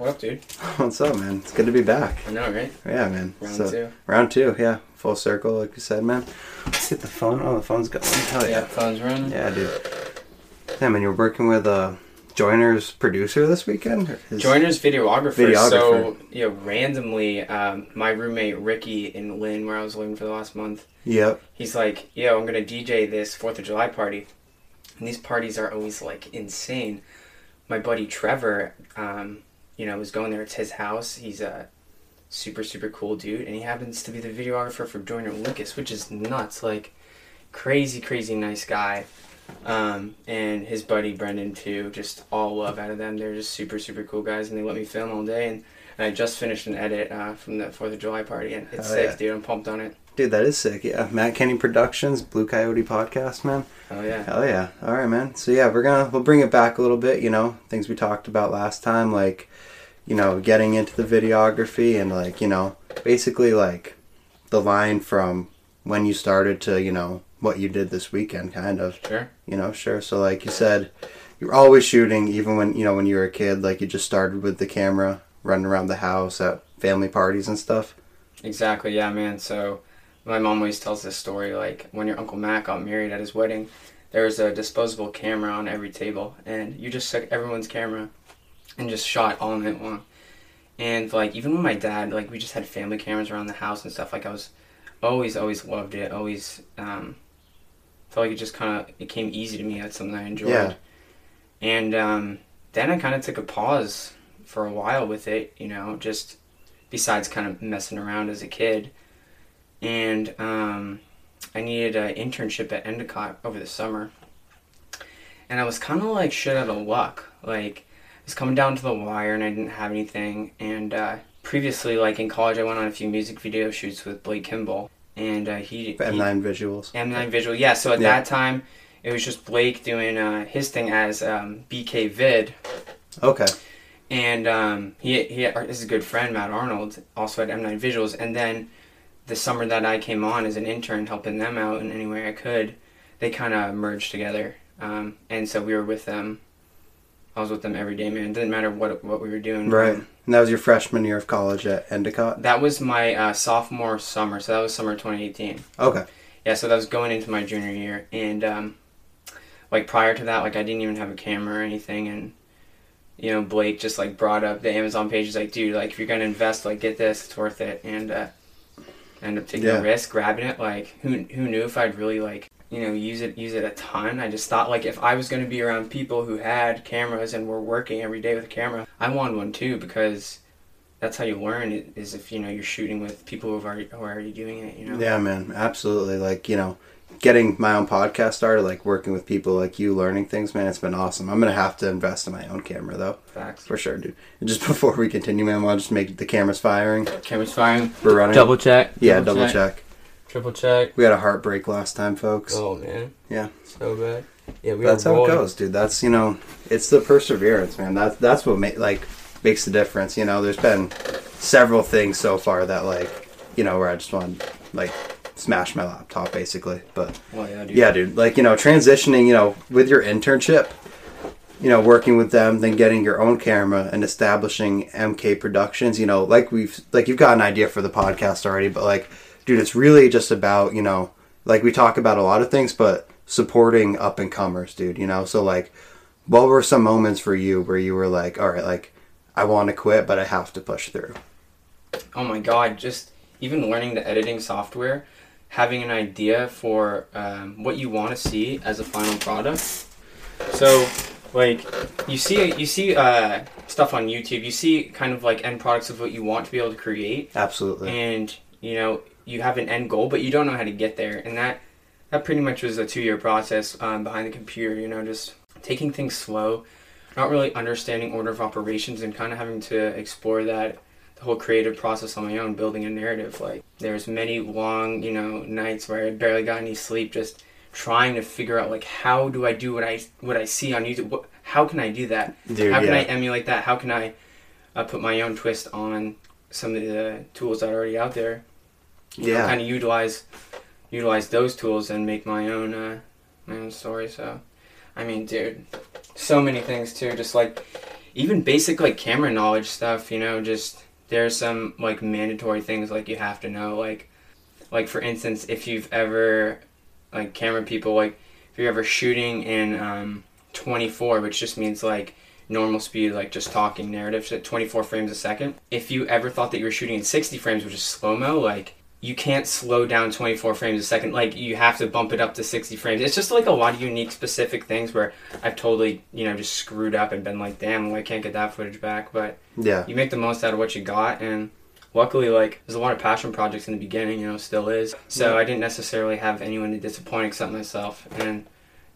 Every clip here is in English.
What up, dude? What's up, man? It's good to be back. I know, right? Yeah, man. Round So- two. Round two, yeah. Full circle, like you said, man. Let's get the phone. Oh, the phone's going. Hell Yeah, yeah. phone's running. Yeah, dude. Yeah, man, you're working with uh, Joyner's producer this weekend? Joyner's videographer. Videographer. So, you know, randomly, um, my roommate Ricky in Lynn, where I was living for the last month, Yep. he's like, yo, I'm going to DJ this 4th of July party. And these parties are always, like, insane. My buddy Trevor, um, you know, was going there. It's his house. He's a super, super cool dude. And he happens to be the videographer for Joyner Lucas, which is nuts. Like, crazy, crazy nice guy. Um, and his buddy Brendan, too. Just all love out of them. They're just super, super cool guys. And they let me film all day. And, and I just finished an edit uh, from the 4th of July party. And it's Hell sick, yeah. dude. I'm pumped on it. Dude, that is sick. Yeah. Matt Kenney Productions, Blue Coyote Podcast, man. Oh, yeah. Hell yeah. All right, man. So yeah, we're gonna we'll bring it back a little bit. You know, things we talked about last time, like you know, getting into the videography and like you know, basically like the line from when you started to you know what you did this weekend, kind of. Sure. You know, sure. So like you said, you're always shooting, even when you know when you were a kid. Like you just started with the camera, running around the house at family parties and stuff. Exactly, yeah, man. So my mom always tells this story like when your Uncle Mac got married at his wedding, there was a disposable camera on every table, and you just took everyone's camera and just shot all night long. And like even with my dad, like we just had family cameras around the house and stuff. Like I was always, always loved it. Always um, felt like it just kind of it came easy to me. That's something I enjoyed. Yeah. And um, then I kind of took a pause for a while with it. You know, just besides kind of messing around as a kid. And um, I needed an internship at Endicott over the summer. And I was kind of like shit out of luck. Like, was coming down to the wire and I didn't have anything. And uh, previously, like in college, I went on a few music video shoots with Blake Kimball. And uh, he. he M9 visuals. M9 Visual, yeah. So at Yeah. that time, it was just Blake doing uh, his thing as um, BK Vid. Okay. And um, he, he is a good friend, Matt Arnold, also at M9 Visuals. And then the summer that I came on as an intern, helping them out in any way I could, they kind of merged together. Um, and so we were with them. I was with them every day, man. It didn't matter what what we were doing. Right. Um, And that was your freshman year of college at Endicott. that was my uh, sophomore summer, so that was summer 2018. Okay. Yeah, so that was going into my junior year, and um, like prior to that, like I didn't even have a camera or anything, and you know Blake just like brought up the Amazon page. He's like, dude, like if you're gonna invest, like get this, it's worth it, and uh, I ended up taking Yeah. a risk, grabbing it. Like who who knew if I'd really like you know use it use it a ton. I just thought like if I was gonna be around people who had cameras and were working every day with a camera, I wanted one too because. That's how you learn is if you know you're shooting with people who, have already, who are already doing it. You know. Yeah, man, absolutely. Like you know, getting my own podcast started, like working with people like you, learning things, man, it's been awesome. I'm gonna have to invest in my own camera though, Facts. for sure, dude. And just before we continue, man, I'll just make the cameras firing. Camera's firing. We're running. Double check. yeah, double check. Triple check. We had a heartbreak last time, folks. Oh man. Yeah. So bad. Yeah, we that's how it goes, dude. That's you know, it's the perseverance, man. That's that's what ma- like makes the difference. You know, there's been several things so far that like you know where I just want like smash my laptop basically, but. Well, yeah, dude. Yeah, dude. Like, you know, transitioning, you know, with your internship, you know, working with them, then getting your own camera and establishing MK Productions, you know, like we've, like you've got an idea for the podcast already, but like, dude, it's really just about, you know, like we talk about a lot of things, but supporting up and comers, dude, you know? So, like, what were some moments for you where you were like, all right, like, I want to quit, but I have to push through? Oh my god, just even learning the editing software, having an idea for um, what you want to see as a final product. So, like, you see, you see uh, stuff on YouTube. You see kind of like end products of what you want to be able to create. Absolutely. and you know you have an end goal but you don't know how to get there and that that pretty much was a two year process um, behind the computer you know just taking things slow not really understanding order of operations and kind of having to explore that the whole creative process on my own building a narrative like there's many long you know nights where i barely got any sleep just trying to figure out like how do i do what i what i see on youtube what, how can i do that Dude, how can yeah. I emulate that? How can I uh, put my own twist on some of the tools that are already out there? You Yeah. know, kind of utilize utilize those tools and make my own uh, my own story. So, I mean, dude, so many things too. Just like even basic like camera knowledge stuff. You know, just there's some like mandatory things like you have to know. Like, like for instance, if you've ever like camera people like if you're ever shooting in um, 24, which just means like normal speed, like just talking narratives at 24 frames a second. If you ever thought that you were shooting in 60 frames, which is slow mo, like you can't slow down 24 frames a second. Like you have to bump it up to 60 frames. It's just like a lot of unique, specific things where I've totally, you know, just screwed up and been like, damn, I can't get that footage back. But Yeah. you make the most out of what you got and luckily like there's a lot of passion projects in the beginning you know still is so Yeah. i didn't necessarily have anyone to disappoint except myself and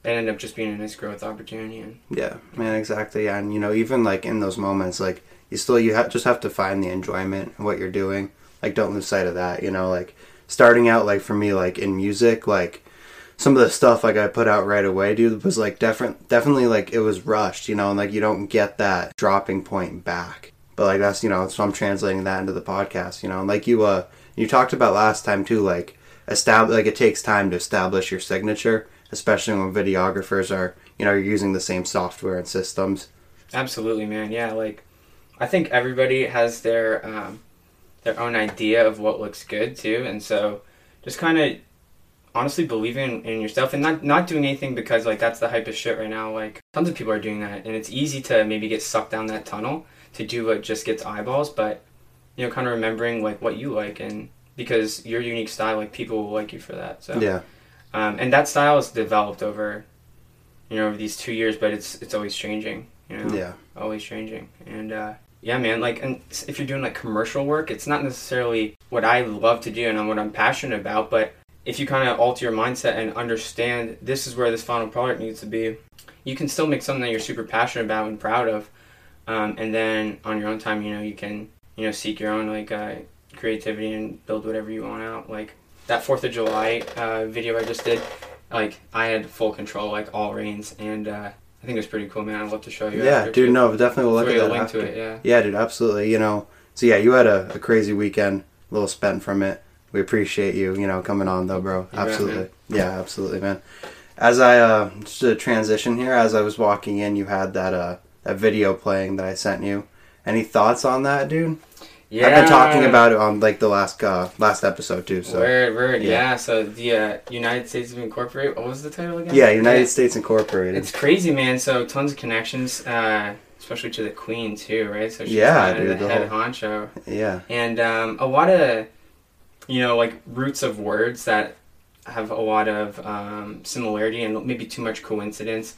it ended up just being a nice growth opportunity and Yeah, man, exactly. And you know, even like in those moments, like you still you ha- just have to find the enjoyment in what you're doing. Like, don't lose sight of that. You know, like starting out, like for me, like in music, like some of the stuff like I put out right away, dude, was like different. Definitely, like it was rushed. You know, and like you don't get that dropping point back. But like that's you know, so I'm translating that into the podcast. You know, and like you uh you talked about last time too, like establish like it takes time to establish your signature especially when videographers are you know you're using the same software and systems absolutely man yeah like i think everybody has their um, their own idea of what looks good too. And so just kind of honestly believing in yourself and not not doing anything because like that's the hype of shit right now. Like tons of people are doing that. And it's easy to maybe get sucked down that tunnel to do what just gets eyeballs but you know kind of remembering like what you like and because your unique style like people will like you for that so. Yeah. Um, and that style is developed over you know over these two years but it's it's always changing you know? Yeah. Always changing. And uh yeah man like and if you're doing like commercial work it's not necessarily what i love to do and what i'm passionate about but if you kind of alter your mindset and understand this is where this final product needs to be you can still make something that you're super passionate about and proud of um, and then on your own time you know you can you know seek your own like uh, creativity and build whatever you want out. Like that fourth of july uh, video i just did like i had full control like all reins and uh, i think it's pretty cool man. I'd love to show you yeah dude too. no definitely we'll look at that link after. to it yeah. Yeah dude absolutely you know. So yeah you had a, a crazy weekend a little spent from it. We appreciate you you know coming on though bro. You absolutely man. yeah absolutely man. As i uh just a transition here as i was walking in you had that uh that video playing that i sent you. Any thoughts on that dude yeah i've been talking about it on like the last uh last episode too so Word, word, yeah. yeah. So the uh, United States of Incorporated. What was the title again? yeah united states incorporated It's crazy, man. So tons of connections, uh, especially to the Queen too, right? So she's Yeah, kind of dude, the the head whole- honcho, yeah and um, a lot of, you know, like roots of words that have a lot of um, similarity and maybe too much coincidence.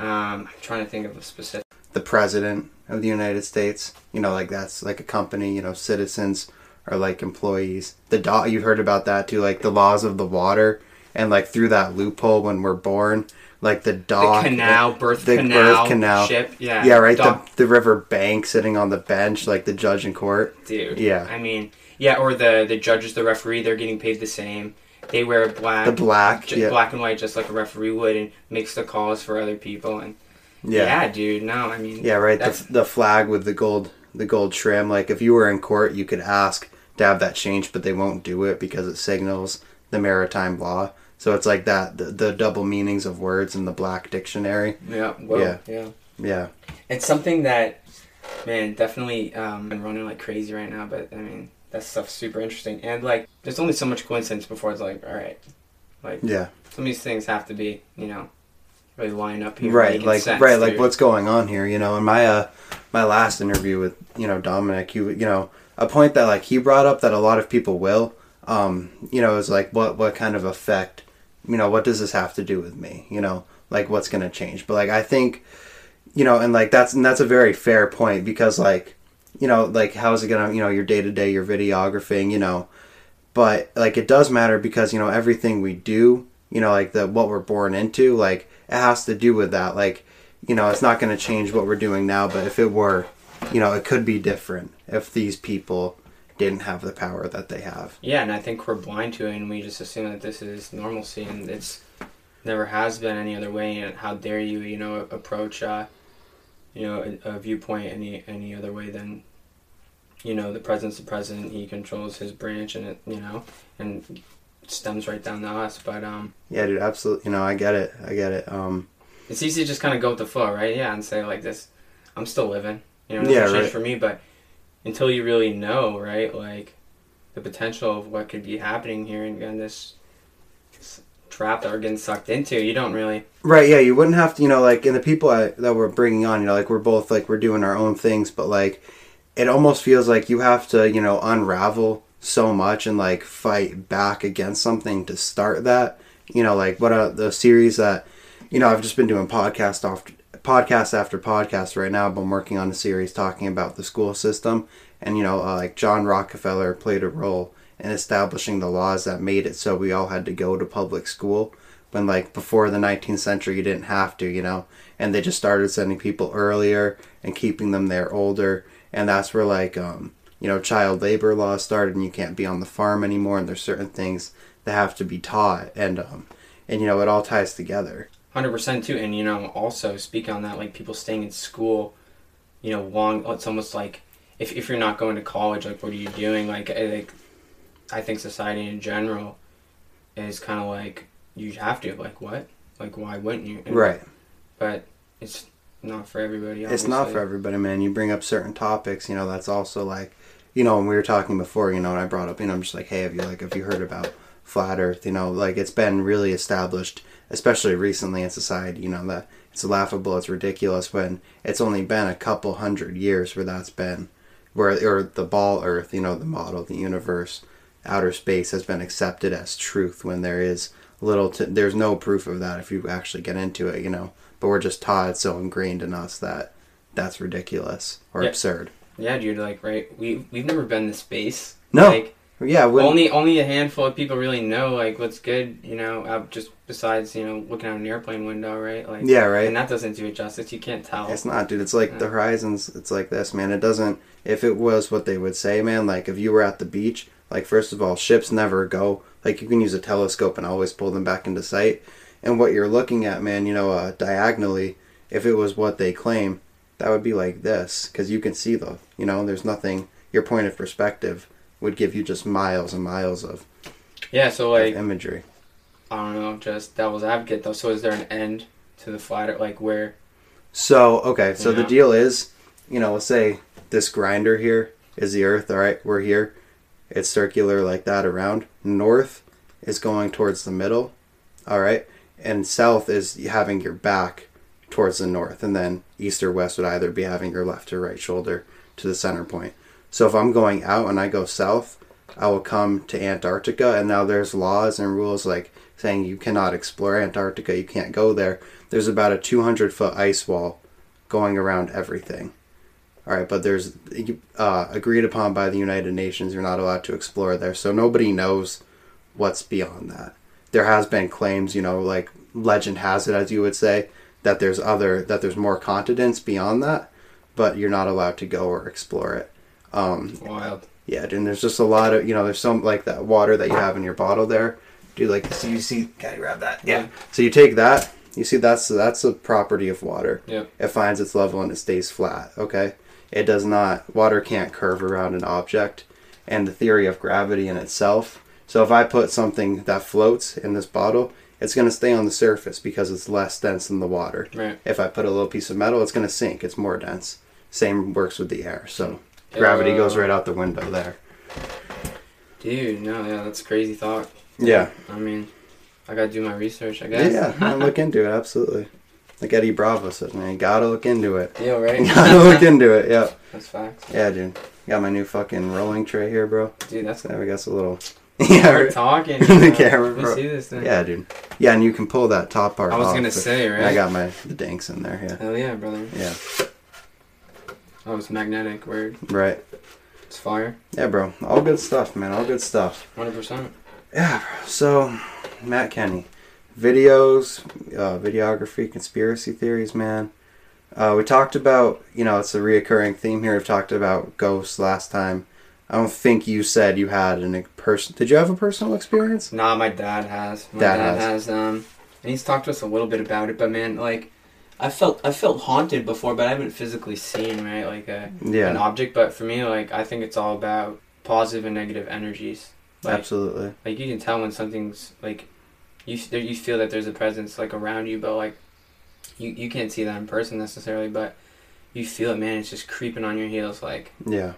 Um, I'm trying to think of a specific. The president of the United States. You know, like that's like a company. You know, citizens are like employees. The dog you heard about that too, like the laws of the water, and like through that loophole when we're born, like the The dog canal, birth the canal, birth canal. ship. Yeah. Yeah, right. Doc- The the river bank sitting on the bench, like the judge in court. dude. Yeah. I mean, yeah, or the the judges, the referee, they're getting paid the same. They wear black, The black, yeah, black and white, just like a referee would, and makes the calls for other people. And yeah, yeah, dude, no, I mean, yeah, right. That's- The the flag with the gold the gold trim. Like if you were in court, you could ask to have that changed, but they won't do it because it signals the maritime law. So it's like that the, the double meanings of words in the black dictionary. yeah, whoa, Yeah. yeah, Yeah, It's something that, man, definitely um, been running like crazy right now. But I mean, that stuff's super interesting, and like, there's only so much coincidence before it's like, all right, like yeah, some of these things have to be, you know, really line up here, right. Like sense, right, like what's going on here? You know, in my uh my last interview with you know Dominic, you you know a point that like he brought up that a lot of people will, um, you know, is like what what kind of effect, you know, what does this have to do with me? You know, like what's gonna change? But like I think, you know, and like that's and that's a very fair point because like, you know, like how is it gonna you know your day to day your videographing, you know, but like it does matter because you know everything we do you know like the what we're born into like it has to do with that like you know it's not going to change what we're doing now but if it were you know it could be different if these people didn't have the power that they have Yeah, and I think we're blind to it, and we just assume that this is normalcy, and it's never has been any other way. And how dare you, you know, approach, uh, you know, a, a viewpoint any any other way than, you know, the president's the president. He controls his branch, and it, you know, and stems right down to us. But um, yeah dude absolutely you know i get it i get it um it's easy to just kind of go with the flow, right? Yeah, and say like this. I'm still living. You know, nothing Yeah, changed right. for me. But until you really know, right, like the potential of what could be happening here and in this, this trap that we're getting sucked into, you don't really. Right, yeah, you wouldn't have to, you know, like, in the people I, that we're bringing on, you know, like, we're both, like, we're doing our own things, but, like, it almost feels like you have to, you know, unravel so much and, like, fight back against something to start that. You know, like, what a, the series that, you know, I've just been doing podcast after, podcast after podcast right now. I've been working on a series talking about the school system, and, you know, uh, like, John Rockefeller played a role in establishing the laws that made it so we all had to go to public school when like before the 19th century you didn't have to you know and they just started sending people earlier and keeping them there older and that's where like um you know child labor laws started and you can't be on the farm anymore and there's certain things that have to be taught and um and you know it all ties together Hundred percent too, and you know, also speak on that, like people staying in school, you know, long. It's almost like if, if you're not going to college, like what are you doing? Like, I, like, I think society in general is kind of like you have to. Like, what? Like, why wouldn't you? And- right But it's not for everybody. it's not for everybody man you bring up certain topics you know that's also like you know when we were talking before you know and i brought up you know i'm just like hey have you like have you heard about flat earth you know? Like it's been really established especially recently in society you know that it's laughable it's ridiculous when it's only been a couple hundred years where that's been where or the ball earth you know the model the universe outer space has been accepted as truth when there is little to there's no proof of that if you actually get into it you know? But we're just taught it's so ingrained in us that that's ridiculous or absurd Yeah, dude. Like, right? We we've never been to space. No. Like, yeah when, only only a handful of people really know like what's good. You know, uh, just besides you know looking out an airplane window, right? Like, yeah right and that doesn't do it justice. You can't tell. It's not, dude. It's like the horizons. It's like this, man. It doesn't. If it was what they would say, man, like if you were at the beach, like first of all, ships never go. Like you can use a telescope and always pull them back into sight. And what you're looking at, man, you know, uh, diagonally, if it was what they claim, that would be like this, because you can see the, you know, there's nothing. Your point of perspective would give you just miles and miles of, Yeah, so of like imagery. I don't know, just devil's advocate though. So is there an end to the flat Like where? So okay, so the deal is, you know, let's say this grinder here is the Earth. All right, we're here. It's circular like that around. North is going towards the middle. All right, and south is having your back towards the north, and then east or west would either be having your left or right shoulder to the center point. So if I'm going out and I go south, I will come to Antarctica, and now there's laws and rules like saying you cannot explore Antarctica, you can't go there. There's about a 200 foot ice wall going around everything. All right, but there's uh, agreed upon by the United Nations you're not allowed to explore there, so nobody knows what's beyond that. There has been claims, you know, like legend has it, as you would say, that there's other that there's more continents beyond that, but you're not allowed to go or explore it. Um, Wild. yeah, and there's just a lot of you know, there's some like that water that you have in your bottle there. Do like so you see, gotta grab that. Yeah. So you take that, you see that's that's a property of water. Yeah. It finds its level and it stays flat. Okay. It does not. Water can't curve around an object, and the theory of gravity in itself. So if I put something that floats in this bottle, it's going to stay on the surface because it's less dense than the water. Right. If I put a little piece of metal, it's going to sink. It's more dense. Same works with the air. So gravity goes Uh, right out the window there. Dude, no, yeah, that's a crazy thought. Yeah. I mean, I gotta do my research, I Yeah, guess. yeah. man, look into it. Absolutely. Like Eddie Bravo says, man, you gotta look into it. Yeah, right. You gotta look into it. Yeah. That's facts. Yeah, dude. Got my new fucking rolling tray here, bro. Dude, that's There we got a little. yeah, Start talking. The camera, Let me see this thing. yeah, dude. Yeah, and you can pull that top part. I was off, gonna say, right? I got my the dinks in there. Yeah, Hell yeah, brother. yeah, Oh, it's magnetic. Word. right. It's fire. Yeah, bro. All good stuff, man. All good stuff. Hundred percent. Yeah, bro. So, Matt Kenney, videos, uh, videography, conspiracy theories, man. Uh, we talked about, you know, it's a reoccurring theme here. We've talked about ghosts last time. I don't think you said you had an person. Did you have a personal experience? Nah, my dad has. My Dad dad, has. has. Um, and he's talked to us a little bit about it. But man, like, I felt I felt haunted before, but I haven't physically seen right like a an object. But for me, like, I think it's all about positive and negative energies. Like, absolutely. like you can tell when something's like you there you feel that there's a presence like around you but like you you can't see that in person necessarily but you feel it, man. It's just creeping on your heels, like Yeah.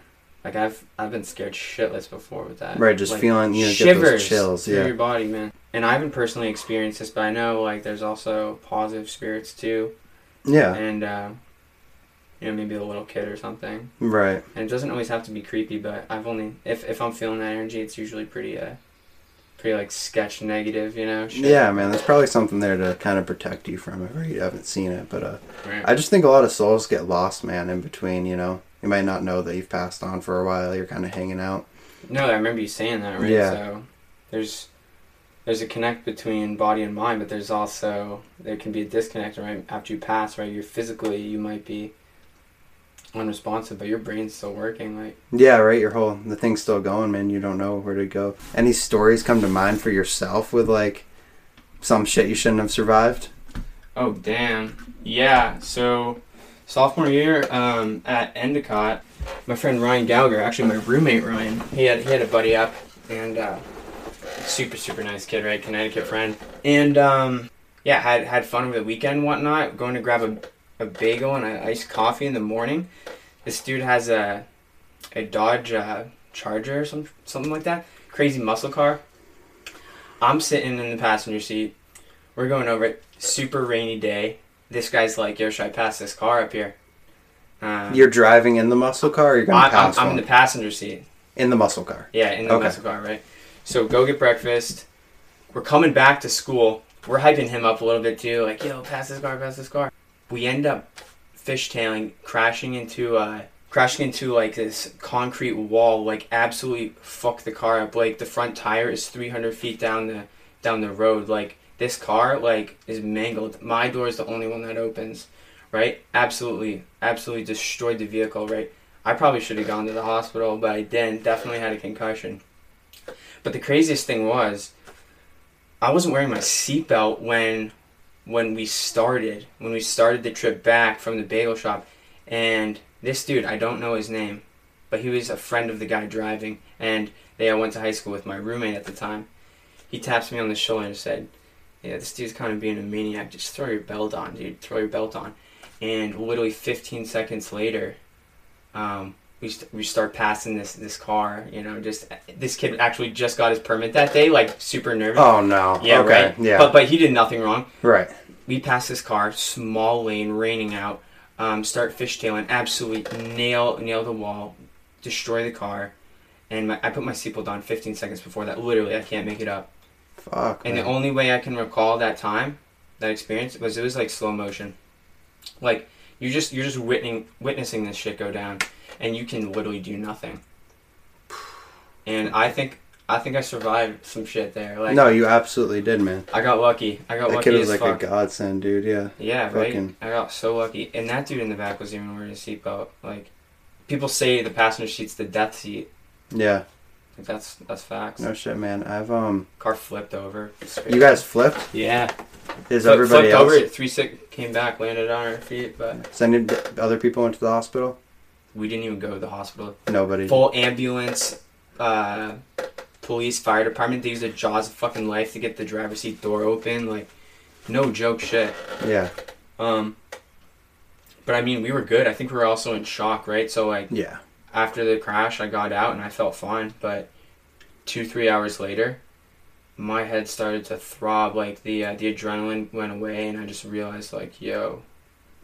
Like I've I've been scared shitless before with that. Right, just Like, feeling you know shivers chills. through Yeah. your body, man. And I haven't personally experienced this, but I know like there's also positive spirits too, Yeah. and uh, you know maybe a little kid or something. Right. And it doesn't always have to be creepy, but I've only if if I'm feeling that energy, it's usually pretty uh pretty like sketch negative, you know. shit. Yeah, man. There's probably something there to kind of protect you from it, or you haven't seen it. But uh, Right. I just think a lot of souls get lost, man, in between. You know, you might not know that you've passed on for a while. You're kind of hanging out. No, I remember you saying that, right? Yeah. So there's there's a connect between body and mind, but there's also there can be a disconnect, right? After you pass, right? You're physically you might be unresponsive, but your brain's still working. Like Yeah, right. Your whole the thing's still going, man. You don't know where to go. Any stories come to mind for yourself with like some shit you shouldn't have survived? Oh damn. Yeah, so sophomore year um, at Endicott, my friend Ryan Gallagher, actually my roommate Ryan, he had he had a buddy up and uh, super super nice kid, right? Connecticut friend. And um, yeah, had had fun over the weekend whatnot, going to grab a, a bagel and an iced coffee in the morning. This dude has a a Dodge uh, Charger or some something like that. Crazy muscle car. I'm sitting in the passenger seat. We're going over it. Super rainy day. This guy's like, "Yo, should I pass this car up here?" Um, You're driving in the muscle car. Or you're gonna I, I'm, pass I'm in the passenger seat. in the muscle car. Yeah, in the Okay. muscle car, right? So go get breakfast. We're coming back to school. We're hyping him up a little bit too, like, yo, pass this car, pass this car. We end up fishtailing, crashing into uh crashing into like this concrete wall, like absolutely fuck the car up. Like the front tire is three hundred feet down the down the road. Like this car like is mangled. My door is the only one that opens. Right? Absolutely, absolutely destroyed the vehicle, right? I probably should have gone to the hospital, but I didn't. Definitely had a concussion. But the craziest thing was, I wasn't wearing my seatbelt when when we started when we started the trip back from the bagel shop, and this dude I don't know his name, but he was a friend of the guy driving, and they I went to high school with my roommate at the time. He taps me on the shoulder and said, "Yeah, this dude's kind of being a maniac. Just throw your belt on, dude. Throw your belt on." And literally 15 seconds later, um, we, st- we start passing this this car. You know, just this kid actually just got his permit that day, like super nervous. Oh no. yeah, okay. right. Yeah. But but he did nothing wrong. right. We pass this car, small lane, raining out. Um, start fishtailing, absolutely nail nail the wall, destroy the car, and my, I put my seatbelt on 15 seconds before that. Literally, I can't make it up. Fuck. And the only way I can recall that time, that experience, was it was like slow motion. Like you just you're just witnessing witnessing this shit go down, and you can literally do nothing. And I think I think I survived some shit there. Like no, you absolutely did, man. I got lucky. I got That lucky kid was as like fuck. a godsend, dude. Yeah. Yeah, right. I got so lucky, and that dude in the back wasn't even wearing a seatbelt. Like people say, the passenger seat's the death seat. Yeah. Like that's that's facts. No shit, man. I've um. Car flipped over. You guys flipped. Yeah. Is Flip- everybody flipped else? over. Three six came back, landed on our feet, but any other people into the hospital? we didn't even go to the hospital. Nobody. Full ambulance, uh, police, fire department. They used the jaws of fucking life to get the driver's seat door open. Like, no joke shit. Yeah. Um, but I mean, we were good. I think we were also in shock, right? So like Yeah. After the crash, I got out and I felt fine. But two three hours later, my head started to throb. Like the uh, the adrenaline went away, and I just realized like, yo,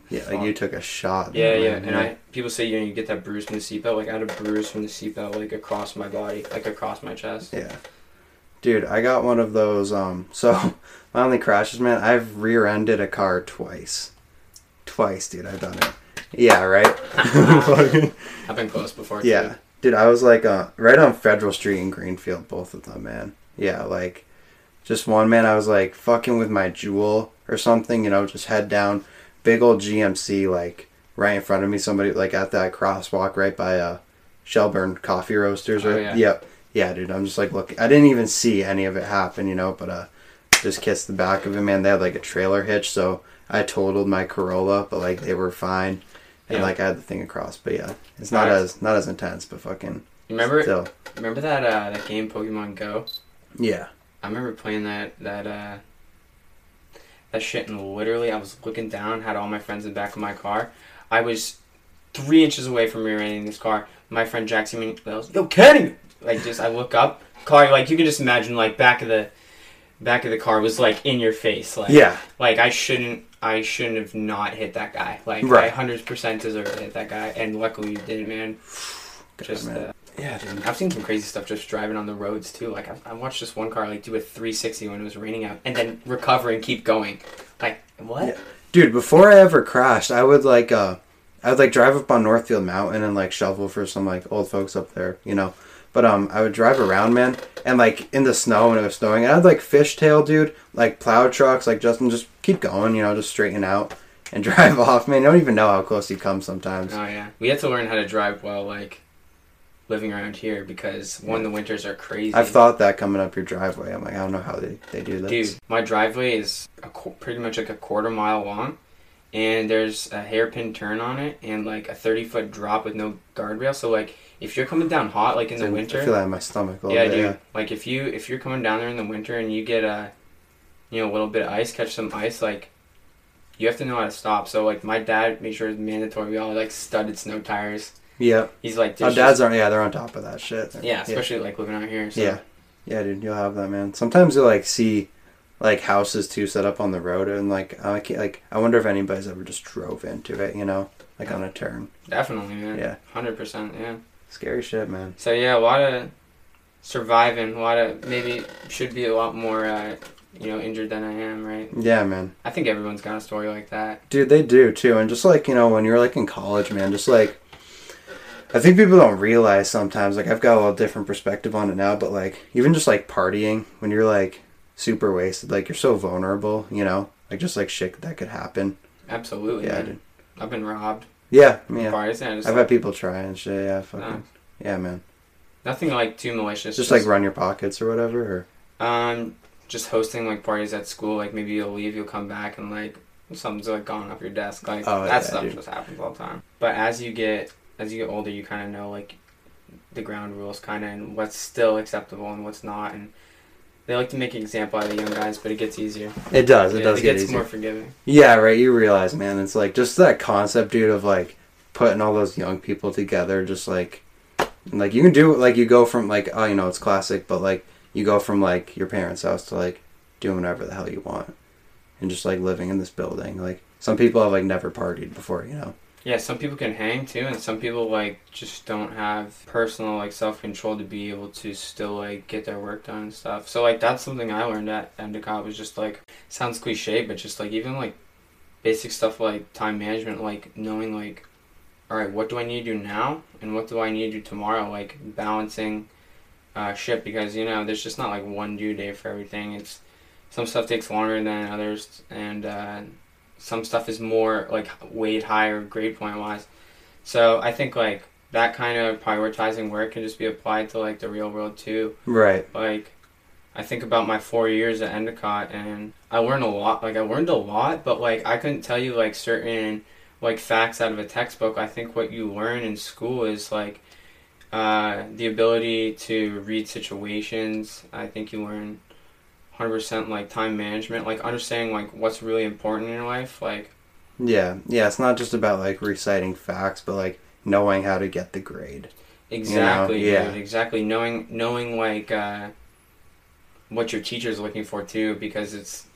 Yeah. Like you took a shot. yeah, yeah. And I people say you know you get that bruise from the seatbelt. Like I had a bruise from the seatbelt like across my body, like across my chest. Yeah. Dude, I got one of those. Um. So my only crashes, man. I've rear-ended a car twice. Twice, dude. I've done it. Yeah. Right. I've been close before. Yeah, Too. dude, I was like uh, right on Federal Street in Greenfield, both of them, man. Yeah, like just one man, I was like fucking with my Juul or something, you know, just head down, big old GMC like right in front of me. Somebody like at that crosswalk right by uh Shelburne Coffee Roasters, Oh, right? yeah. Yep, yeah, dude. I'm just like look. I didn't even see any of it happen, you know, but uh, just kissed the back of it, man. They had like a trailer hitch, so I totaled my Corolla, but like they were fine. And Yeah. like I had the thing across, but yeah, it's not as not as intense, but fucking remember still, remember that uh, that game Pokemon Go? yeah, I remember playing that that uh that shit and literally I was looking down, had all my friends in the back of my car. I was three inches away from rear-ending this car. My friend Jackson me goes, "Yo, Kenney!" Like just I look up, car like you can just imagine like back of the back of the car was like in your face, like Yeah. like I shouldn't I shouldn't have not hit that guy. Like I hundred percent deserve to hit that guy, and luckily you didn't, man. Just man. uh, Yeah, dude. I've seen some crazy stuff just driving on the roads too. Like I, I watched this one car like do a 360 when it was raining out, and then recover and keep going. Like what? Yeah. Dude, before I ever crashed, I would like uh I would like drive up on Northfield Mountain and like shovel for some like old folks up there, you know. But um I would drive around, man, and like in the snow when it was snowing, and I'd like fishtail, dude, like plow trucks, like Justin just keep going, you know, just straighten out and drive off, man. You don't even know how close you come sometimes. Oh yeah, we had to learn how to drive while like living around here because one the winters are crazy. I've thought that coming up your driveway. I'm like, I don't know how they, they do this. Dude, my driveway is a, qu- pretty much like a quarter mile long, and there's a hairpin turn on it, and like a 30 foot drop with no guardrail. So like, if you're coming down hot, like in the winter, I feel that in my stomach a little yeah, bit. dude. Yeah. Like if you if you're coming down there in the winter and you get a, you know, a little bit of ice, catch some ice, like. You have to know how to stop. So like my dad made sure it's mandatory. We all like studded snow tires. Yeah. He's like, Our dads aren't. Yeah, they're on top of that shit. yeah, especially like living out here. So. Yeah. Yeah, dude, you'll have that, man. Sometimes you'll like see like houses too set up on the road, and like I can't, like I wonder if anybody's ever just drove into it, you know, like on a turn. Definitely, man. Yeah. Hundred percent. Yeah. Scary shit, man. So yeah, a lot of surviving. A lot of maybe should be a lot more, uh, you know, injured than I am. Right. Yeah, man. I think everyone's got a story like that. Dude, they do too, and just like you know, when you're like in college, man, just like. I think people don't realize sometimes, like I've got a little different perspective on it now, but like even just like partying when you're like super wasted, like you're so vulnerable, you know, like just like shit that could happen. Absolutely. Yeah, man. dude. I've been robbed. Yeah, yeah. I've like, had people try and shit. Yeah, fucking. No. Yeah, man. nothing like too malicious. Just, like run your pockets or whatever. Or um, just hosting like parties at school. Like maybe you'll leave, you'll come back, and like something's like gone off your desk. Like Oh, that yeah, stuff dude. just happens all the time. But as you get as you get older, you kind of know like the ground rules, kind of, and what's still acceptable and what's not. And they like to make an example out of the young guys, but it gets easier. it does. It Yeah, does it get gets easier. more forgiving. Yeah, right. You realize, man. It's like just that concept, dude, of like putting all those young people together. Just like, like you can do. Like you go from like, oh, you know, it's classic, but like you go from like your parents' house to like doing whatever the hell you want, and just like living in this building. Like some people have like never partied before, you know. Yeah, some people can hang too, and some people like just don't have personal like self control to be able to still like get their work done and stuff. So like that's something I learned at Endicott was just like sounds cliche, but just like even like basic stuff like time management, like knowing like all right, what do I need to do now, and what do I need to do tomorrow, like balancing uh, shit because you know there's just not like one due date for everything. It's some stuff takes longer than others, and uh, some stuff is more like weighed higher grade point wise. So I think like that kind of prioritizing work can just be applied to like the real world too. Right. Like I think about my four years at Endicott and I learned a lot. Like I learned a lot, but like I couldn't tell you like certain like facts out of a textbook. I think what you learn in school is like uh, the ability to read situations. I think you learn 100% like time management, like understanding like what's really important in your life. Like Yeah. Yeah. It's not just about like reciting facts, but like knowing how to get the grade. Exactly, yeah. dude. Exactly. Knowing knowing like uh, what your teacher's looking for too, because it's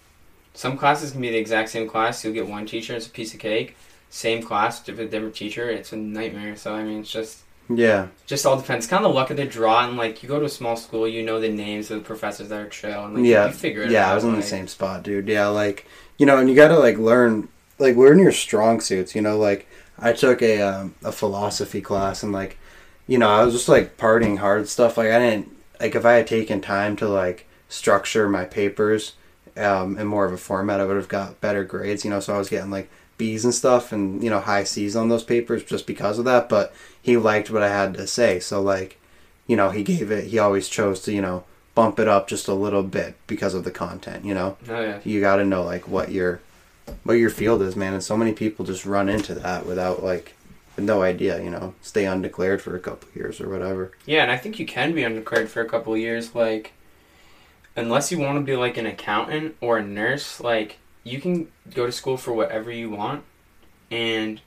some classes can be the exact same class. You'll get one teacher, it's a piece of cake. Same class a different teacher, it's a nightmare. So I mean, it's just Yeah. just all depends. Kind of the luck of the draw, and like you go to a small school, you know the names of the professors that are chill, and like yeah. you figure it yeah, out. I was in the same spot, dude. Yeah, like you know, and you got to like learn, like learn your strong suits. You know, like I took a um, a philosophy class, and like you know, I was just like partying hard stuff. Like I didn't like if I had taken time to like structure my papers um, in more of a format, I would have got better grades. You know, so I was getting like B's and stuff, and you know, high C's on those papers just because of that. But he liked what I had to say, so like, you know, he gave it. He always chose to you know bump it up just a little bit because of the content. You know, Oh yeah. you got to know like what your what your field is, man. And so many people just run into that without like with no idea. You know, stay undeclared for a couple years or whatever. Yeah, and I think you can be undeclared for a couple of years, like unless you want to be like an accountant or a nurse, like you can go to school for whatever you want and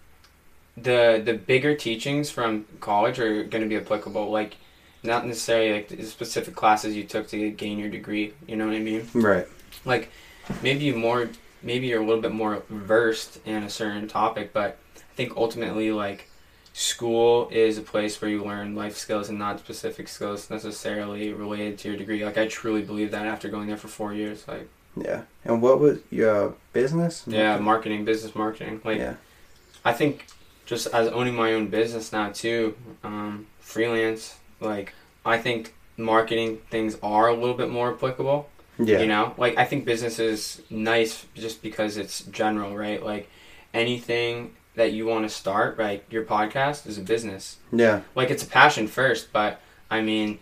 the the bigger teachings from college are going to be applicable. Like not necessarily like the specific classes you took to gain your degree. You know what I mean? Right. Like maybe you more maybe you're a little bit more versed in a certain topic, but I think ultimately like school is a place where you learn life skills and not specific skills necessarily related to your degree. Like I truly believe that after going there for four years. Like Yeah. And what was your business? yeah, marketing, business marketing. Like yeah. I think just as owning my own business now too, um, freelance, like I think marketing things are a little bit more applicable. Yeah. You know, like I think business is nice just because it's general, right? Like anything that you want to start, right? Your podcast is a business. Yeah. Like it's a passion first, but I mean,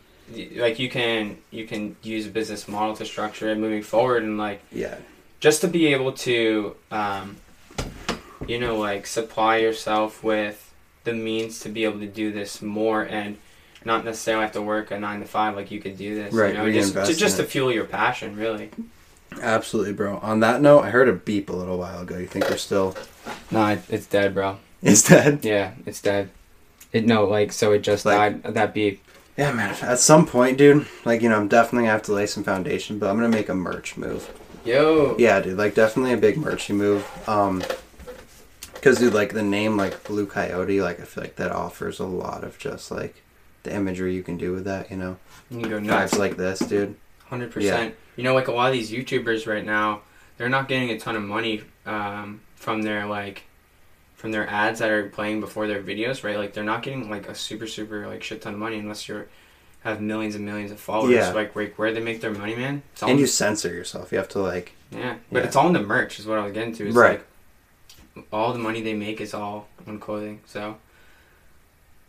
like you can you can use a business model to structure it moving forward, and like Yeah. just to be able to, um, you know, like supply yourself with the means to be able to do this more and not necessarily have to work a nine to five like you could do this. Right, You know, just to, just to fuel your passion, really. Absolutely, bro. On that note, I heard a beep a little while ago. You think we're still No, it, it's dead, bro. it's dead? Yeah, it's dead. It no, like so it just Like- died. That beep. Yeah, man. At some point, dude, like you know, I'm definitely gonna have to lay some foundation, but I'm gonna make a merch move. Yo. Yeah, dude, like definitely a big merchy move. Um, because dude, like the name, like Blue Coyote, like I feel like that offers a lot of just like the imagery you can do with that. You know, You can go vibes like this, dude. Hundred percent. You know, like a lot of these YouTubers right now, they're not getting a ton of money um, from their like from their ads that are playing before their videos, right? Like they're not getting like a super super like shit ton of money unless you're have millions and millions of followers. Yeah. Like where, where they make their money, man. It's all And you censor yourself. You have to like, yeah, but Yeah. it's all in the merch, is what I was getting to. It's Right. like all the money they make is all on clothing. So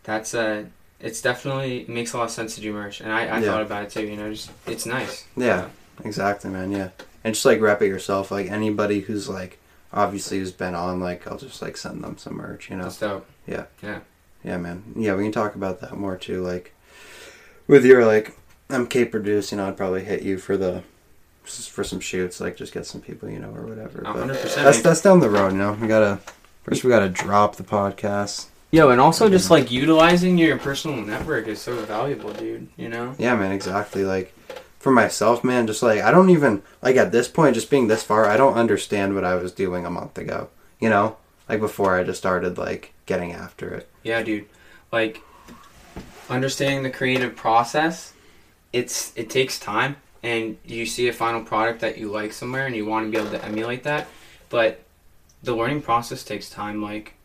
that's uh it's definitely it makes a lot of sense to do merch, and I, I Yeah. thought about it too. You know, just it's nice. yeah, exactly, man. Yeah, and just like rep it yourself. Like anybody who's like obviously who's been on, like I'll just like send them some merch. You know. That's dope. Yeah, Yeah. Yeah, man. Yeah, we can talk about that more too. Like with your like MK produce, you know, I'd probably hit you for the for some shoots, like just get some people, you know, or whatever. But hundred percent. that's that's down the road, you know. We gotta first we gotta drop the podcast. Yo, and also just like utilizing your personal network is so valuable, dude. You know? Yeah, man, exactly. Like for myself, man, just like I don't even like at this point, just being this far, I don't understand what I was doing a month ago. You know, like before I just started like getting after it. Yeah, dude. Like understanding the creative process, it's it takes time and you see a final product that you like somewhere and you want to be able to emulate that, but the learning process takes time like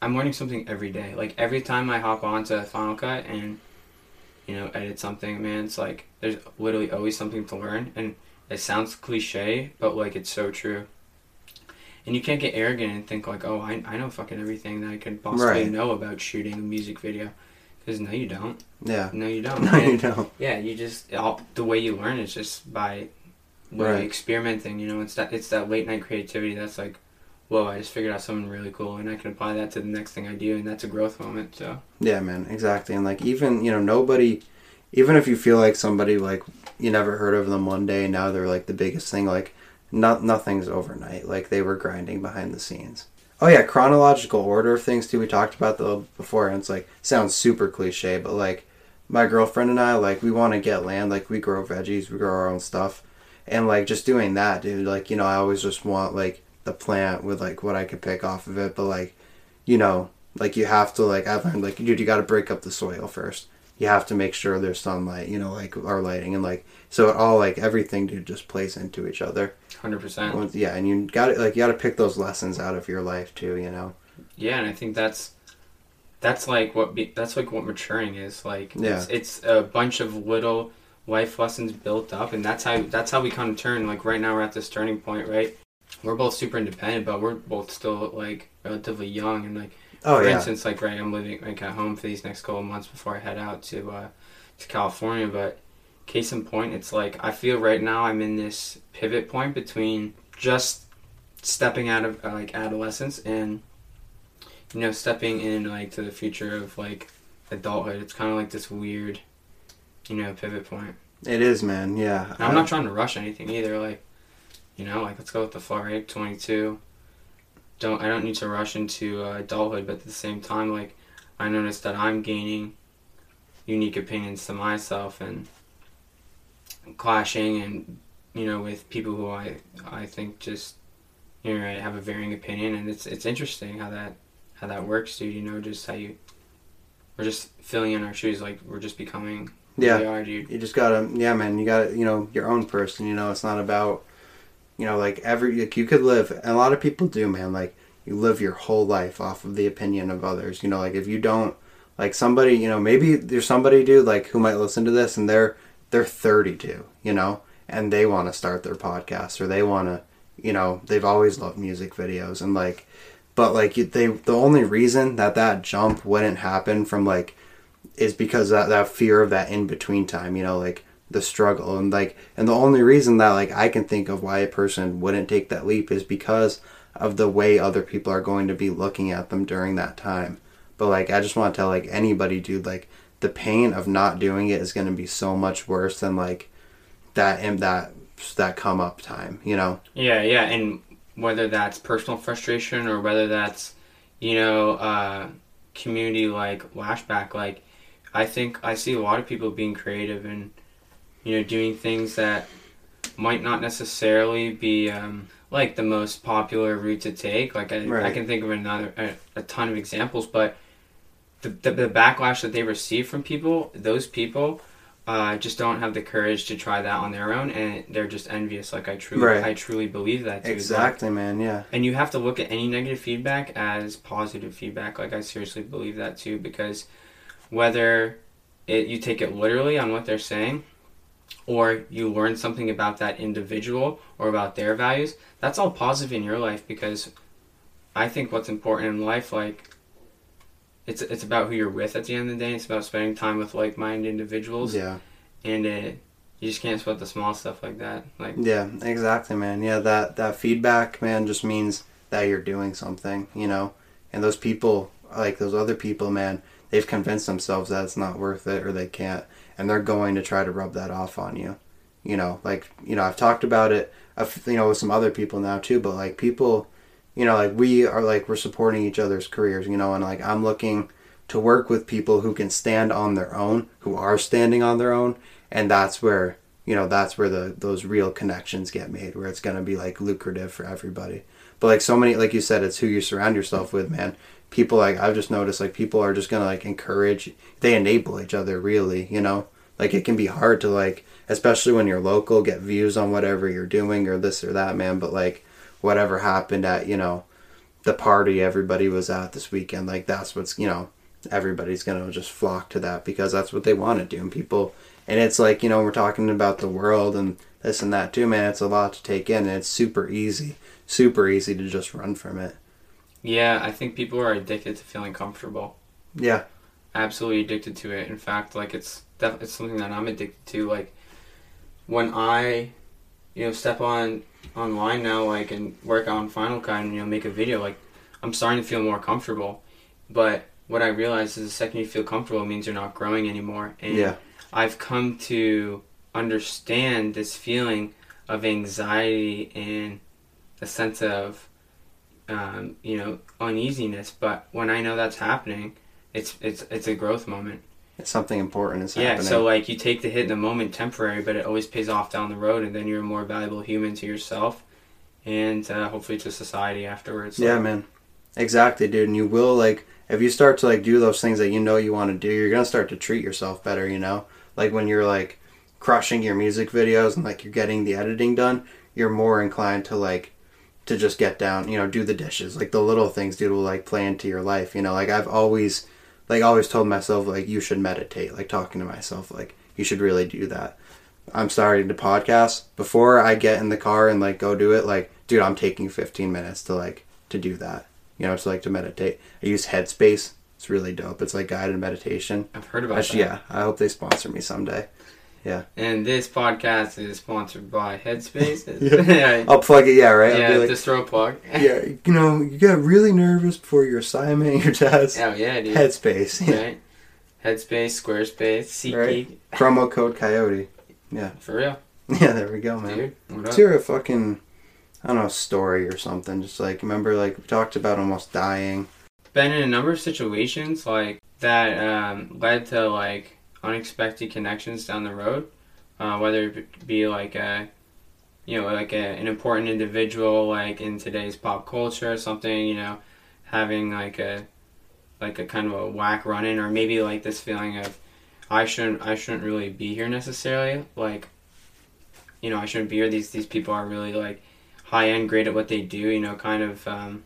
I'm learning something every day. Like every time I hop onto Final Cut and you know edit something, man, it's like there's literally always something to learn and it sounds cliche, but like it's so true. And you can't get arrogant and think like, oh, I, I know fucking everything that I could possibly Right. know about shooting a music video. Because no, you don't. Yeah. No, you don't. No, you don't. Yeah, you just all, the way you learn is just by Right. experimenting. You know, it's that it's that late night creativity that's like, whoa, I just figured out something really cool, and I can apply that to the next thing I do, and that's a growth moment. So Yeah, man, exactly. And like even, you know, nobody even if you feel like somebody like you never heard of them one day and now they're like the biggest thing, like not nothing's overnight. Like they were grinding behind the scenes. Oh yeah, chronological order of things too. We talked about the before and it's like sounds super cliche, but like my girlfriend and I like we want to get land, like we grow veggies, we grow our own stuff. And like just doing that, dude, like you know, I always just want like the plant with like what I could pick off of it, but like you know, like you have to like I've learned like dude, you got to break up the soil first. You have to make sure there's sunlight, you know, like our lighting and like so it all like everything dude just plays into each other. hundred percent. Yeah, and you got to like you got to pick those lessons out of your life too, you know. Yeah, and I think that's that's like what be, that's like what maturing is like. Yeah. It's, it's a bunch of little life lessons built up, and that's how that's how we kind of turn. Like right now, we're at this turning point, right? We're both super independent, but we're both still like relatively young, and like Oh for yeah. instance, like right, I'm living like at home for these next couple of months before I head out to uh, to California. But case in point, it's like I feel right now I'm in this pivot point between just stepping out of uh, like adolescence and you know stepping in like to the future of like adulthood. It's kind of like this weird, you know, pivot point. It is, man. Yeah. And I'm not trying to rush anything either. Like, you know, like let's go with the flow, right? 22. don't I don't need to rush into uh, adulthood, but at the same time, like I notice that I'm gaining unique opinions to myself and clashing and you know with people who I I think just you know have a varying opinion and it's it's interesting how that how that works, dude. You know, just how you we're just filling in our shoes, like we're just becoming Yeah. are, dude. you just gotta yeah man you gotta you know your own person you know it's not about you know like every like you could live and a lot of people do man like you live your whole life off of the opinion of others you know like if you don't like somebody you know maybe there's somebody dude like who might listen to this and they're they're 32 you know and they want to start their podcast or they want to you know they've always loved music videos and like but like they the only reason that that jump wouldn't happen from like is because that that fear of that in between time, you know, like the struggle and like and the only reason that like I can think of why a person wouldn't take that leap is because of the way other people are going to be looking at them during that time. But like I just want to tell like anybody dude like the pain of not doing it is going to be so much worse than like that and that that come up time, you know. Yeah, yeah, and whether that's personal frustration or whether that's, you know, uh, community like lashback, like I think I see a lot of people being creative and, you know, doing things that might not necessarily be um, like the most popular route to take. Like I, I can think of another a, a ton of examples, but the, the the backlash that they receive from people, those people. Uh, just don't have the courage to try that on their own, and they're just envious. Like I truly, Right. I truly believe that. Too. Like, Exactly, man. Yeah. and you have to look at any negative feedback as positive feedback. Like I seriously believe that too, because whether it you take it literally on what they're saying, or you learn something about that individual or about their values, that's all positive in your life. Because I think what's important in life, like it's it's about who you're with at the end of the day. It's about spending time with like-minded individuals, Yeah. and it, you just can't sweat the small stuff like that. Like Yeah, exactly, man. Yeah, that that feedback, man, just means that you're doing something, you know. And those people, like those other people, man, they've convinced themselves that it's not worth it or they can't, and they're going to try to rub that off on you. You know, like you know, I've talked about it, you know, with some other people now too. But like people, you know, like we are like we're supporting each other's careers, you know, and like I'm looking to work with people who can stand on their own, who are standing on their own, and that's where you know that's where the those real connections get made where it's going to be like lucrative for everybody but like so many like you said it's who you surround yourself with man people like i've just noticed like people are just to like encourage they enable each other really you know? Like it can be hard to like especially when you're local get views on whatever you're doing or this or that man but like whatever happened at you know the party everybody was at this weekend like that's what's you know everybody's gonna just flock to that because that's what they want to do and people and it's like you know we're talking about the world and this and that too man it's a lot to take in and it's super easy super easy to just run from it yeah, I think people are addicted to feeling comfortable. yeah absolutely addicted to it. In fact, like it's def- it's something that I'm addicted to. Like when I, you know, step on online now, like and work on Final Cut and you know make a video, like I'm starting to feel more comfortable. But what I realize is the second you feel comfortable, it means you're not growing anymore. And yeah I've come to understand this feeling of anxiety and a sense of, um, you know, uneasiness. But when I know that's happening, it's it's it's a growth moment. it's something important is Yeah. happening So like you take the hit in the moment, temporary, but it always pays off down the road, and then you're a more valuable human to yourself, and uh, hopefully to society afterwards. yeah Like, man exactly dude and you will like if you start to like do those things that you know you want to do you're gonna start to treat yourself better you know like when you're like crushing your music videos and like you're getting the editing done you're more inclined to like to just get down you know do the dishes like the little things dude will like play into your life you know? Like i've always like always told myself like you should meditate like talking to myself like you should really do that. I'm starting to podcast. Before i get in the car and like go do it like dude i'm taking 15 minutes to like to do that you know to like to meditate. I use headspace. It's really dope. It's like guided meditation. I've heard about that. yeah i hope they sponsor me someday And this podcast is sponsored by Headspace. Yeah. yeah. i'll plug it yeah right yeah, like, just throw a plug. yeah you know you get really nervous before your assignment and your test Oh yeah, dude. headspace yeah. right? Headspace, Squarespace, SeatGeek. Right. promo code coyote Yeah. For real, yeah there we go man dude. What there a fucking I don't know story or something. Just like remember, like we talked about almost dying. Been in a number of situations like that um, led to like unexpected connections down the road, uh, whether it be like a you know like a, an important individual like in today's pop culture or something you know having like a like a kind of a whack run in or maybe like this feeling of I shouldn't I shouldn't really be here necessarily like you know I shouldn't be here. These these people are really like high end great at what they do you know kind of um,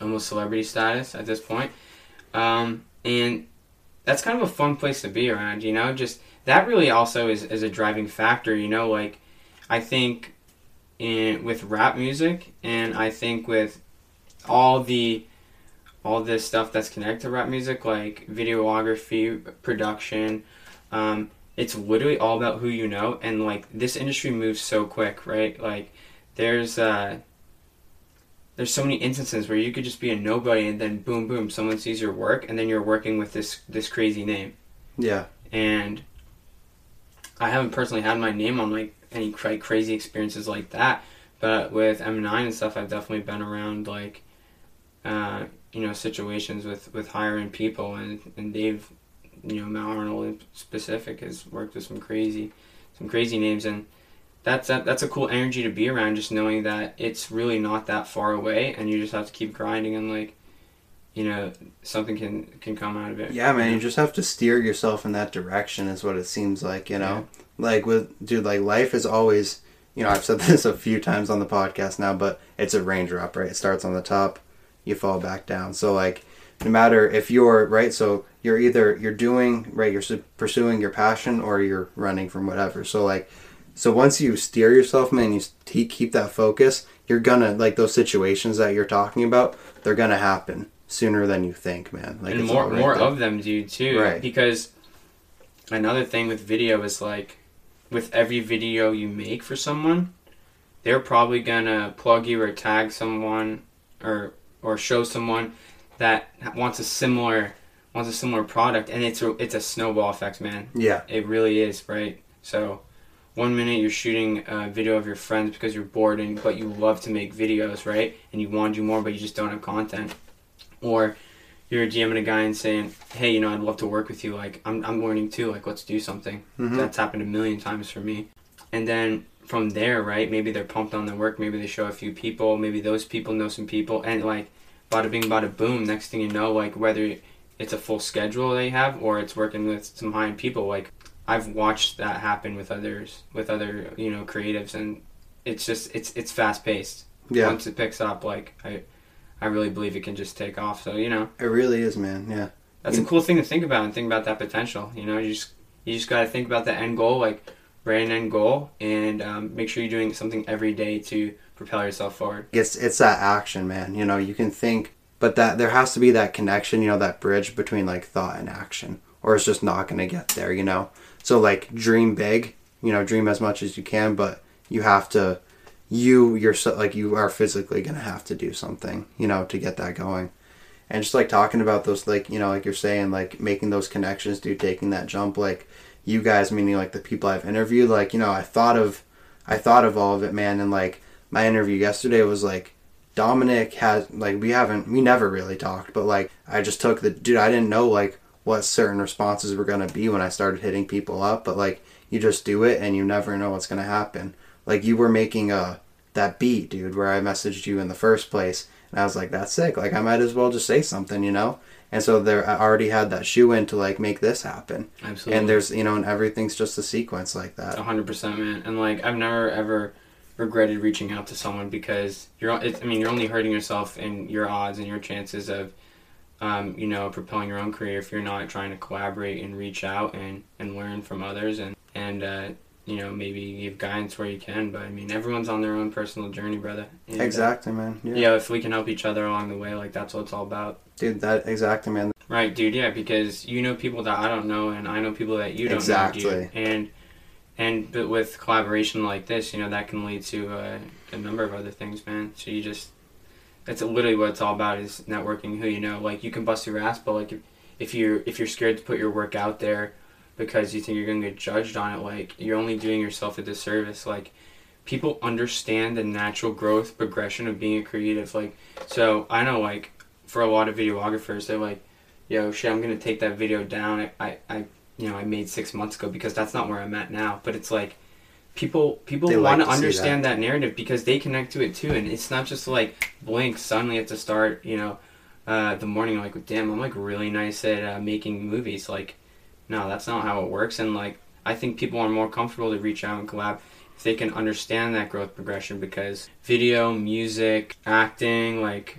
almost celebrity status at this point. Um, and that's kind of a fun place to be around you know just that really also is, is a driving factor you know like I think in with rap music, and I think with all the all this stuff that's connected to rap music, like videography, production. Um, it's literally all about who you know, and like this industry moves so quick, right? Like there's uh, there's so many instances where you could just be a nobody, and then boom, boom, someone sees your work, and then you're working with this this crazy name. Yeah. And I haven't personally had my name on like any quite crazy experiences like that. But with M9 and stuff, I've definitely been around like, uh, you know, situations with with hiring people, and and Dave, you know, Matt Arnold in specific has worked with some crazy, some crazy names, and that's that, that's a cool energy to be around. Just knowing that it's really not that far away, and you just have to keep grinding and like, you know, something can can come out of it. Yeah, man, you just have to steer yourself in that direction. Is what it seems like, you know. Yeah like with dude like life is always you know i've said this a few times on the podcast now but it's a raindrop right it starts on the top you fall back down so like no matter if you're right so you're either you're doing right you're pursuing your passion or you're running from whatever so like so once you steer yourself man you keep that focus you're gonna like those situations that you're talking about they're gonna happen sooner than you think man like and more right more there. of them do too right because another thing with video is like with every video you make for someone, they're probably gonna plug you or tag someone or or show someone that wants a similar wants a similar product, and it's a, it's a snowball effect, man. Yeah, it really is, right? So, one minute you're shooting a video of your friends because you're bored and but you love to make videos, right? And you want to do more, but you just don't have content, or you're DMing a guy and saying, "Hey, you know, I'd love to work with you. Like, I'm I'm learning too. Like, let's do something." Mm-hmm. That's happened a million times for me. And then from there, right? Maybe they're pumped on their work. Maybe they show a few people. Maybe those people know some people, and like, bada bing, bada boom. Next thing you know, like whether it's a full schedule they have or it's working with some high end people, like I've watched that happen with others, with other you know creatives, and it's just it's it's fast paced. Yeah. Once it picks up, like I I really believe it can just take off. So you know, it really is, man. Yeah, that's you a cool thing to think about and think about that potential. You know, you just you just got to think about the end goal, like write an end goal, and um, make sure you're doing something every day to propel yourself forward. It's it's that action, man. You know, you can think, but that there has to be that connection. You know, that bridge between like thought and action, or it's just not going to get there. You know, so like dream big. You know, dream as much as you can, but you have to you yourself like you are physically gonna have to do something you know to get that going and just like talking about those like you know like you're saying like making those connections dude taking that jump like you guys meaning like the people i've interviewed like you know i thought of i thought of all of it man and like my interview yesterday was like dominic has like we haven't we never really talked but like i just took the dude i didn't know like what certain responses were going to be when i started hitting people up but like you just do it and you never know what's going to happen like you were making a that beat, dude, where I messaged you in the first place, and I was like, that's sick. Like I might as well just say something, you know. And so there, I already had that shoe in to like make this happen. Absolutely. And there's, you know, and everything's just a sequence like that. hundred percent, man. And like I've never ever regretted reaching out to someone because you're. I mean, you're only hurting yourself and your odds and your chances of, um, you know, propelling your own career if you're not trying to collaborate and reach out and and learn from others and and uh, you know, maybe give guidance where you can. But I mean, everyone's on their own personal journey, brother. And, uh, exactly, uh, man. Yeah. yeah, if we can help each other along the way, like that's what it's all about. Dude, that exactly, man. Right, dude. Yeah, because you know people that I don't know, and I know people that you don't exactly. know, dude. And and but with collaboration like this, you know, that can lead to uh, a number of other things, man. So you just that's literally what it's all about is networking. Who you know, like you can bust your ass, but like if, you're if you're scared to put your work out there because you think you're going to get judged on it like you're only doing yourself a disservice like people understand the natural growth progression of being a creative. Like, so I know like for a lot of videographers, they're like, "Yo, shit, I'm gonna take that video down. I, I, I you know, I made six months ago because that's not where I'm at now." But it's like people people They like want to understand that. narrative because they connect to it too, and it's not just like blink suddenly at the start, you know, uh, the morning like, damn, I'm like really nice at uh, making movies. Like, no, that's not how it works, and like I think people are more comfortable to reach out and collab if they can understand that growth progression because video, music, acting, like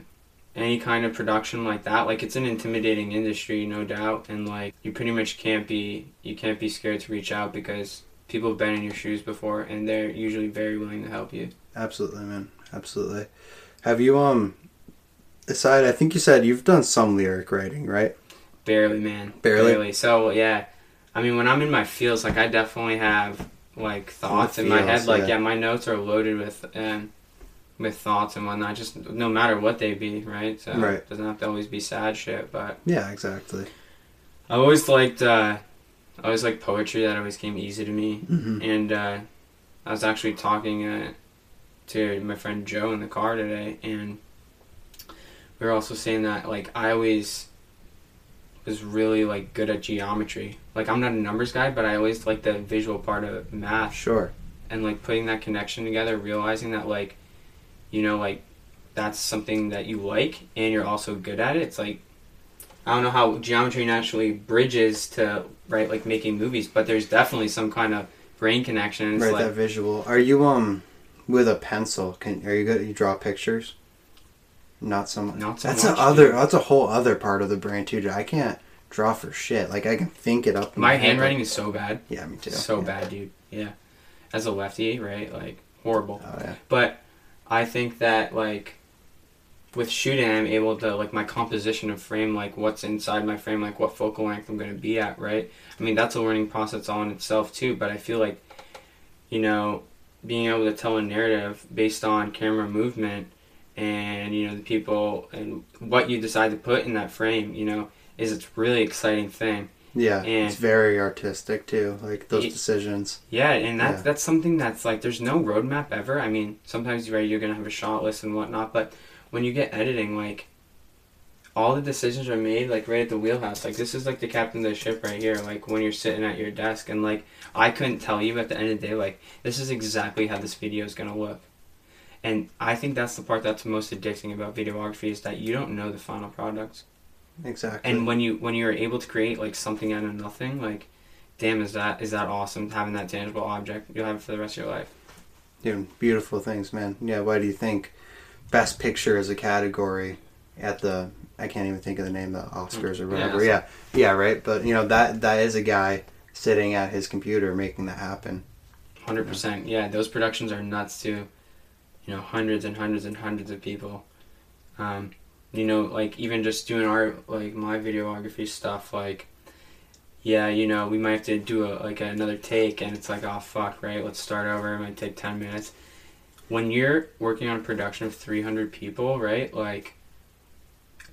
any kind of production like that, like it's an intimidating industry, no doubt, and like you pretty much can't be you can't be scared to reach out because people have been in your shoes before and they're usually very willing to help you. Absolutely, man. Absolutely. Have you um aside I think you said you've done some lyric writing, right? Barely, man. Barely? So yeah, I mean, when I'm in my feels, like I definitely have like thoughts in my head. Like yeah. yeah. my notes are loaded with um, with thoughts and whatnot. Just no matter what they be, right? So Right. it doesn't have to always be sad shit. But Yeah, exactly. I always liked uh, I always like poetry. That always came easy to me. Mm-hmm. And uh, I was actually talking uh, to my friend Joe in the car today, and we were also saying that like I always was really like good at geometry. Like I'm not a numbers guy, but I always like the visual part of math Sure. and like putting that connection together, realizing that like you know like that's something that you like and you're also good at it. It's like I don't know how geometry naturally bridges to right like making movies, but there's definitely some kind of brain connection. Right, like that visual. Are you um with a pencil? Can are you good? You draw pictures? Not so much. Not so that's much, a other. dude. That's a whole other part of the brain too. I can't draw for shit. Like I can think it up. In my head, handwriting but- is so bad, Yeah, me too. so yeah. bad, dude. Yeah, as a lefty, right? Like horrible. Oh yeah. But I think that like with shooting, I'm able to like my composition of frame, like what's inside my frame, like what focal length I'm going to be at, right? I mean that's a learning process all in itself too. But I feel like you know being able to tell a narrative based on camera movement and you know the people and what you decide to put in that frame, you know, is it's really exciting thing. Yeah, And- it's very artistic too. Like those Ye- decisions. Yeah, and that's Yeah. that's something that's like there's no roadmap ever. I mean, sometimes you're right, you're gonna have a shot list and whatnot, but when you get editing, like all the decisions are made like right at the wheelhouse. Like this is like the captain of the ship right here. Like when you're sitting at your desk and like I couldn't tell you at the end of the day like this is exactly how this video is gonna look. And I think that's the part that's most addicting about videography is that you don't know the final product. Exactly. And when you when you're able to create like something out of nothing, like damn is that is that awesome having that tangible object. You'll have it for the rest of your life. Dude, beautiful things, man. Yeah, why do you think best picture as a category at the I can't even think of the name, the Oscars or Mm, Yeah, whatever. Yeah, yeah, right. But you know that that is a guy sitting at his computer making that happen. Hundred percent. Yeah, those productions are nuts too. You know, hundreds and hundreds and hundreds of people. Um, you know, like even just doing our like my videography stuff, like yeah, you know, we might have to do a like another take and it's like, oh fuck, right, let's start over, it might take ten minutes. When you're working on a production of three hundred people, right, like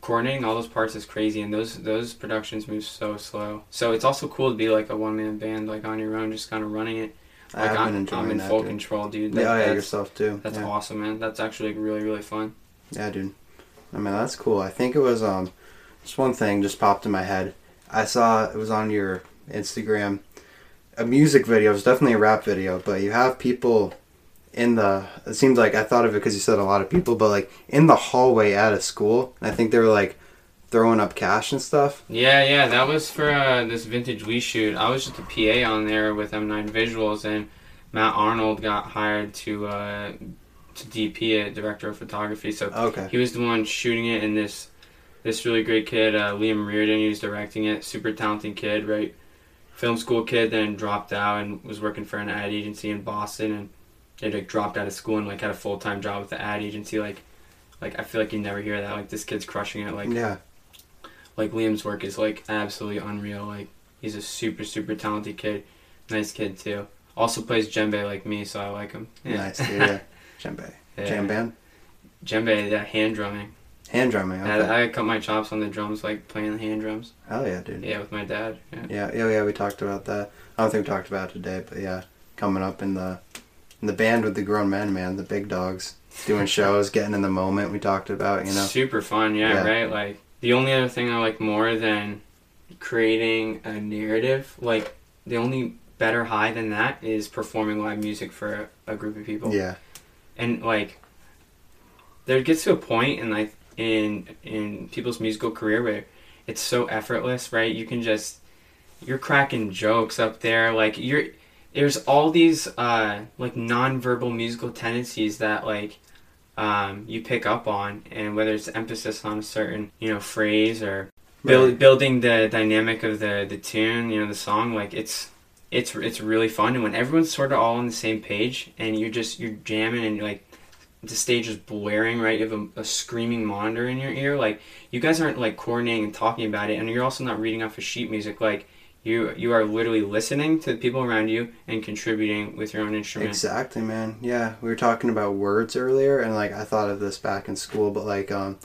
coordinating all those parts is crazy and those those productions move so slow. So it's also cool to be like a one man band, like on your own, just kinda running it. I Like have I'm, been enjoying I'm in that. full dude. control, dude. Yeah, That- oh, yeah, that's, yourself too. that's yeah. awesome, man. That's actually really, really fun. Yeah, dude. I mean, that's cool. I think it was um, just one thing just popped in my head. I saw it was on your Instagram, a music video. It was definitely a rap video, but you have people in the. It seems like I thought of it because you said a lot of people, but like in the hallway at a school. And I think they were like throwing up cash and stuff. Yeah, yeah, that was for uh, this vintage we shoot. I was just a PA on there with M9 Visuals, and Matt Arnold got hired to uh, to DP it, director of photography. So Okay. he was the one shooting it, and this this really great kid, uh, Liam Reardon, he was directing it. Super talented kid, right? Film school kid, then dropped out and was working for an ad agency in Boston, and he like dropped out of school and like had a full time job with the ad agency. Like, like I feel like you never hear that. Like this kid's crushing it. Like yeah. like Liam's work is like absolutely unreal. Like he's a super super talented kid, nice kid too. Also plays djembe like me, so I like him. Yeah. Nice, dude. Yeah. Djembe. Yeah. Jam band. Djembe, yeah, hand drumming. Hand drumming. Okay. I, I cut my chops on the drums, like playing the hand drums. Hell yeah, dude. Yeah, with my dad. Yeah. Yeah, yeah, yeah. We talked about that. I don't think we talked about it today, but yeah, coming up in the And the band with the grown men, man, the big dogs, doing shows, getting in the moment. We talked about, you know. Super fun, yeah, Yeah. right? Like the only other thing I like more than creating a narrative, like the only better high than that is performing live music for a, a group of people. Yeah, And like there gets to a point in like in in people's musical career where it's so effortless, right? You can just you're cracking jokes up there, like you're there's all these uh like non-verbal musical tendencies that like um, you pick up on and whether it's emphasis on a certain you know phrase or build, Right. building the dynamic of the the tune you know the song like it's it's it's really fun. And when everyone's sort of all on the same page and you're just you're jamming and like the stage is blaring right? You have a, a screaming monitor in your ear. Like you guys aren't like coordinating and talking about it and you're also not reading off of sheet music. Like you you are literally listening to the people around you and contributing with your own instrument Exactly, man. Yeah, we were talking about words earlier, and like I thought of this back in school, but like um,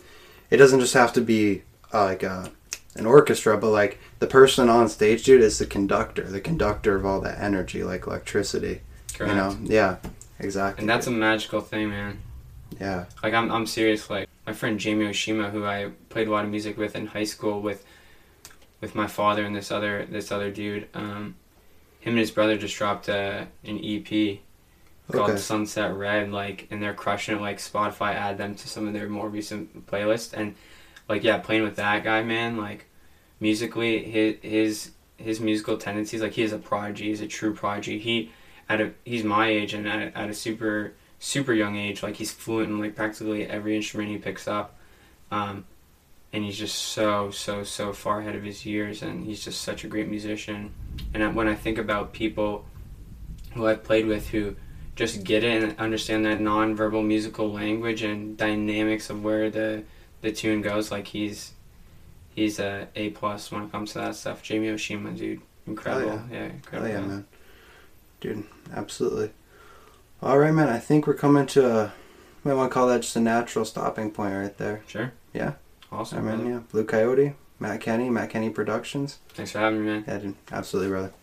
it doesn't just have to be uh, like uh, an orchestra, but like the person on stage, dude, is the conductor, the conductor of all that energy, like electricity. correct You know? Yeah, exactly. and that's a magical thing man yeah, Like I'm, I'm serious. Like my friend Jamie Oshima, who I played a lot of music with in high school with, with my father and this other this other dude. Um, him and his brother just dropped a, an EP called Okay. Sunset Red. Like, and they're crushing it. Like Spotify add them to some of their more recent playlists. And like, yeah, playing with that guy, man. Like, musically, his his his musical tendencies. Like, he is a prodigy. He's a true prodigy. He at a he's my age and at, at a super super young age, like he's fluent in like practically every instrument he picks up, um, and he's just so so so far ahead of his years, and he's just such a great musician. And when I think about people who I've played with who just get it and understand that non-verbal musical language and dynamics of where the the tune goes, like he's he's a A plus when it comes to that stuff. Jamie Oshima, dude, incredible, yeah, Hell incredible. yeah, man. Dude, absolutely. All right, man. I think we're coming to a. Might want to call that just a natural stopping point right there. Sure. Yeah. Awesome. I mean, brother. yeah. Blue Coyote, Matt Kenney, Matt Kenney Productions. Thanks for having me, man. Yeah, dude. Absolutely, brother.